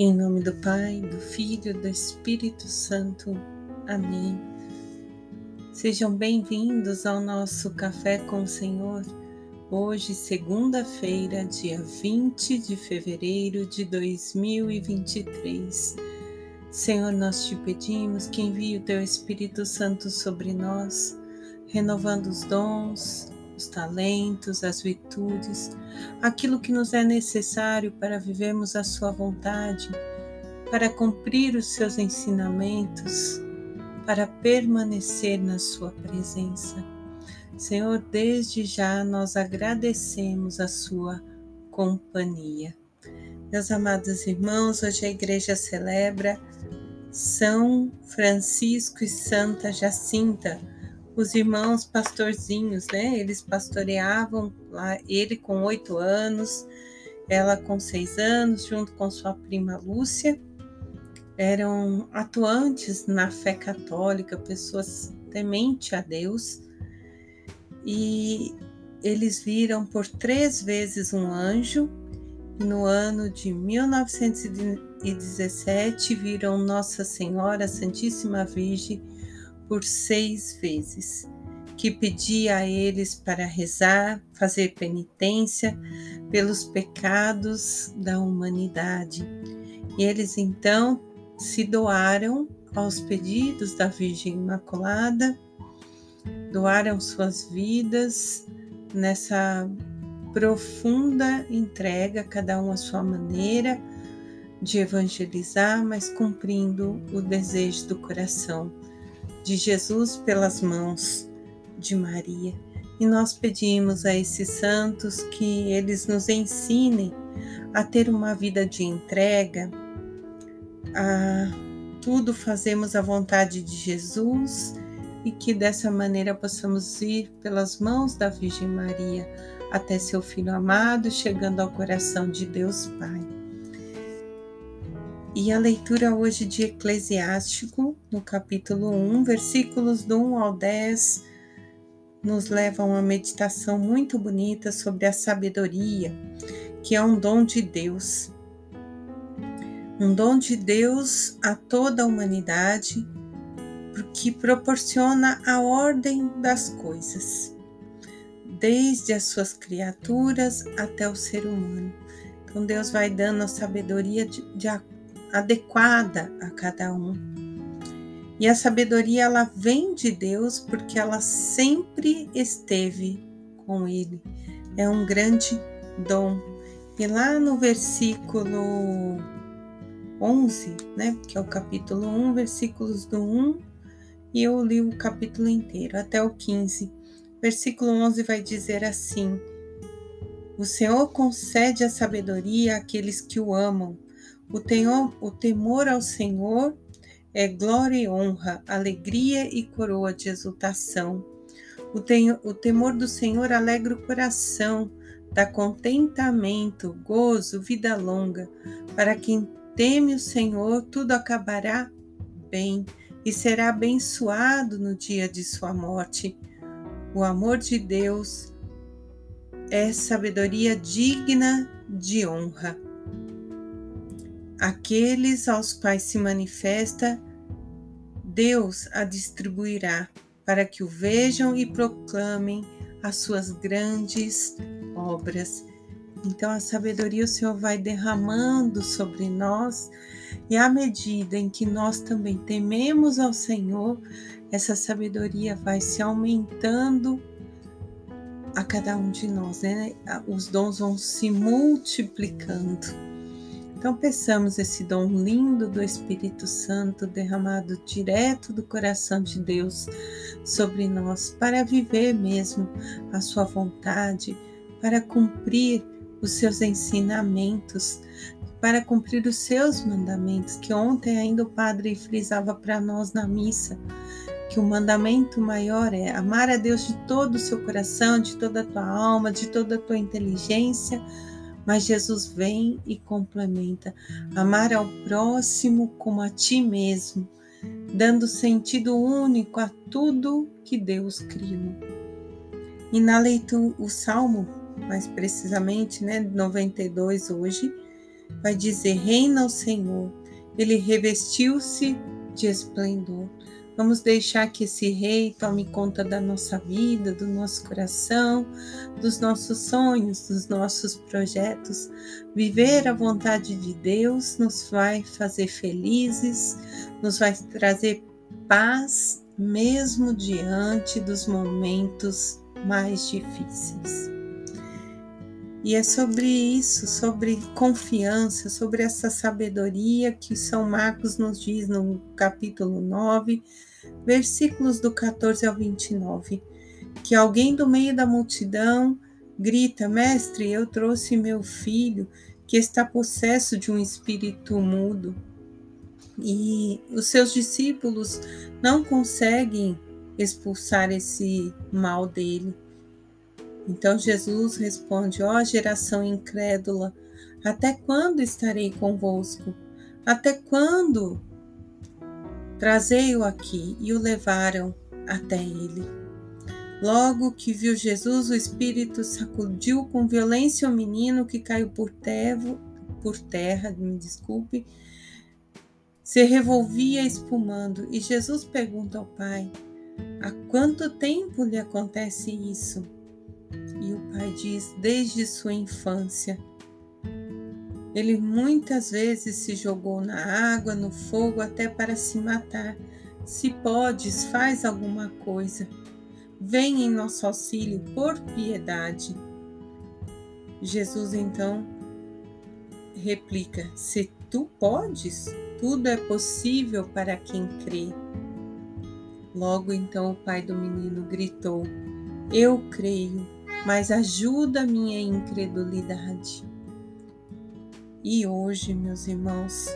Em nome do Pai, do Filho e do Espírito Santo. Amém. Sejam bem-vindos ao nosso Café com o Senhor. Hoje, segunda-feira, dia 20 de fevereiro de 2023. Senhor, nós te pedimos que envie o teu Espírito Santo sobre nós, renovando os dons, os talentos, as virtudes, aquilo que nos é necessário para vivermos a Sua vontade, para cumprir os seus ensinamentos, para permanecer na Sua presença. Senhor, desde já nós agradecemos a Sua companhia. Meus amados irmãos, hoje a igreja celebra São Francisco e Santa Jacinta os irmãos pastorzinhos, né? Eles pastoreavam lá, ele com oito anos, ela com seis anos, junto com sua prima Lúcia. Eram atuantes na fé católica, pessoas temente a Deus. E eles viram por três vezes um anjo. No ano de 1917, viram Nossa Senhora Santíssima Virgem por seis vezes, que pedia a eles para rezar, fazer penitência pelos pecados da humanidade. E eles então se doaram aos pedidos da Virgem Imaculada, doaram suas vidas nessa profunda entrega, cada um à sua maneira de evangelizar, mas cumprindo o desejo do coração de Jesus pelas mãos de Maria. E nós pedimos a esses santos que eles nos ensinem a ter uma vida de entrega, a tudo fazemos a vontade de Jesus e que dessa maneira possamos ir pelas mãos da Virgem Maria até seu Filho amado, chegando ao coração de Deus Pai. E a leitura hoje de Eclesiástico, no capítulo 1, versículos do 1 ao 10, nos leva a uma meditação muito bonita sobre a sabedoria, que é um dom de Deus. Um dom de Deus a toda a humanidade, que proporciona a ordem das coisas, desde as suas criaturas até o ser humano. Então Deus vai dando a sabedoria de, de adequada a cada um. E a sabedoria ela vem de Deus porque ela sempre esteve com ele. É um grande dom. E lá no versículo 11, né, que é o capítulo 1, versículos do 1, e eu li o capítulo inteiro até o 15. Versículo 11 vai dizer assim: O Senhor concede a sabedoria àqueles que o amam o, tenor, o temor ao Senhor é glória e honra, alegria e coroa de exultação. O, o temor do Senhor alegra o coração, dá contentamento, gozo, vida longa. Para quem teme o Senhor, tudo acabará bem e será abençoado no dia de sua morte. O amor de Deus é sabedoria digna de honra. Aqueles aos quais se manifesta, Deus a distribuirá para que o vejam e proclamem as suas grandes obras. Então, a sabedoria o Senhor vai derramando sobre nós, e à medida em que nós também tememos ao Senhor, essa sabedoria vai se aumentando a cada um de nós, né? Os dons vão se multiplicando. Então, peçamos esse dom lindo do Espírito Santo derramado direto do coração de Deus sobre nós, para viver mesmo a Sua vontade, para cumprir os seus ensinamentos, para cumprir os seus mandamentos, que ontem ainda o Padre frisava para nós na missa, que o mandamento maior é amar a Deus de todo o seu coração, de toda a tua alma, de toda a tua inteligência mas Jesus vem e complementa: amar ao próximo como a ti mesmo, dando sentido único a tudo que Deus criou. E na leitura, o Salmo, mais precisamente, né, 92 hoje, vai dizer: Reina o Senhor. Ele revestiu-se de esplendor. Vamos deixar que esse rei tome conta da nossa vida, do nosso coração, dos nossos sonhos, dos nossos projetos. Viver a vontade de Deus nos vai fazer felizes, nos vai trazer paz, mesmo diante dos momentos mais difíceis. E é sobre isso, sobre confiança, sobre essa sabedoria que São Marcos nos diz no capítulo 9, versículos do 14 ao 29, que alguém do meio da multidão grita: Mestre, eu trouxe meu filho que está possesso de um espírito mudo. E os seus discípulos não conseguem expulsar esse mal dele. Então Jesus responde: Ó oh, geração incrédula, até quando estarei convosco? Até quando Trazei-o aqui e o levaram até ele. Logo que viu Jesus, o espírito sacudiu com violência o menino que caiu por terra, por terra, me desculpe, se revolvia espumando. E Jesus pergunta ao pai: Há quanto tempo lhe acontece isso? E o pai diz: Desde sua infância. Ele muitas vezes se jogou na água, no fogo, até para se matar. Se podes, faz alguma coisa. Vem em nosso auxílio por piedade. Jesus então replica: Se tu podes, tudo é possível para quem crê. Logo então o pai do menino gritou: Eu creio, mas ajuda a minha incredulidade. E hoje, meus irmãos,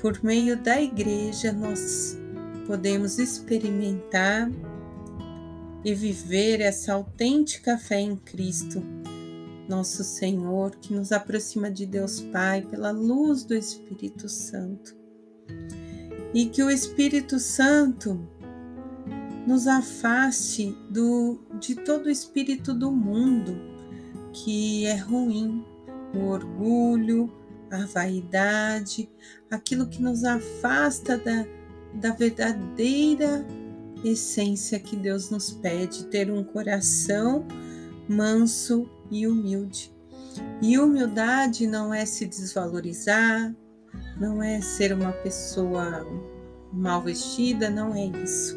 por meio da igreja, nós podemos experimentar e viver essa autêntica fé em Cristo, nosso Senhor, que nos aproxima de Deus Pai pela luz do Espírito Santo. E que o Espírito Santo nos afaste do, de todo o espírito do mundo que é ruim, o orgulho, a vaidade, aquilo que nos afasta da, da verdadeira essência que Deus nos pede, ter um coração manso e humilde. E humildade não é se desvalorizar, não é ser uma pessoa mal vestida, não é isso.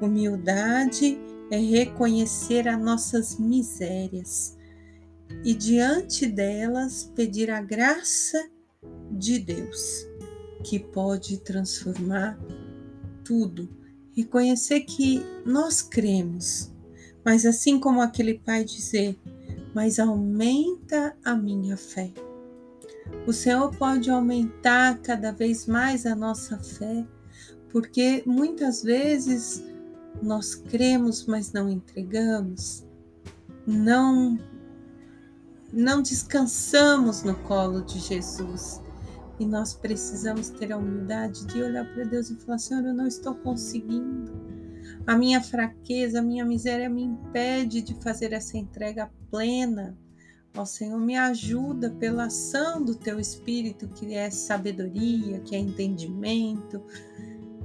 Humildade é reconhecer as nossas misérias e diante delas pedir a graça de Deus, que pode transformar tudo. Reconhecer que nós cremos, mas assim como aquele pai dizer, mas aumenta a minha fé. O Senhor pode aumentar cada vez mais a nossa fé, porque muitas vezes nós cremos, mas não entregamos, não não descansamos no colo de Jesus. E nós precisamos ter a humildade de olhar para Deus e falar: Senhor, eu não estou conseguindo. A minha fraqueza, a minha miséria me impede de fazer essa entrega plena. Ó Senhor, me ajuda pela ação do teu Espírito, que é sabedoria, que é entendimento,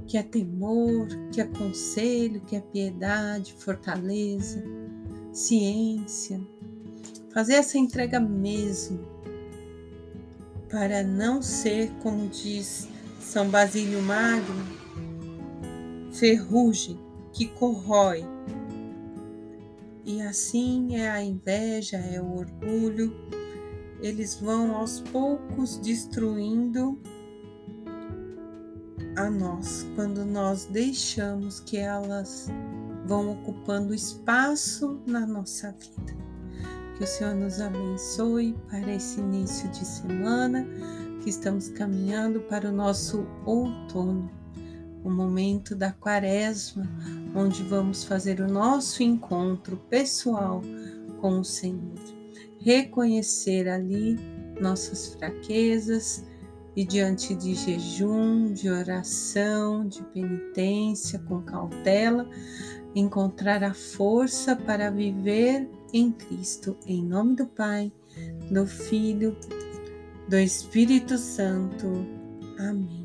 que é temor, que é conselho, que é piedade, fortaleza, ciência fazer essa entrega mesmo, para não ser, como diz São Basílio Magno, ferrugem que corrói. E assim é a inveja, é o orgulho, eles vão aos poucos destruindo a nós, quando nós deixamos que elas vão ocupando espaço na nossa vida. Que o Senhor nos abençoe para esse início de semana, que estamos caminhando para o nosso outono, o momento da quaresma, onde vamos fazer o nosso encontro pessoal com o Senhor. Reconhecer ali nossas fraquezas e diante de jejum, de oração, de penitência, com cautela, encontrar a força para viver em Cristo, em nome do Pai, do Filho, do Espírito Santo. Amém.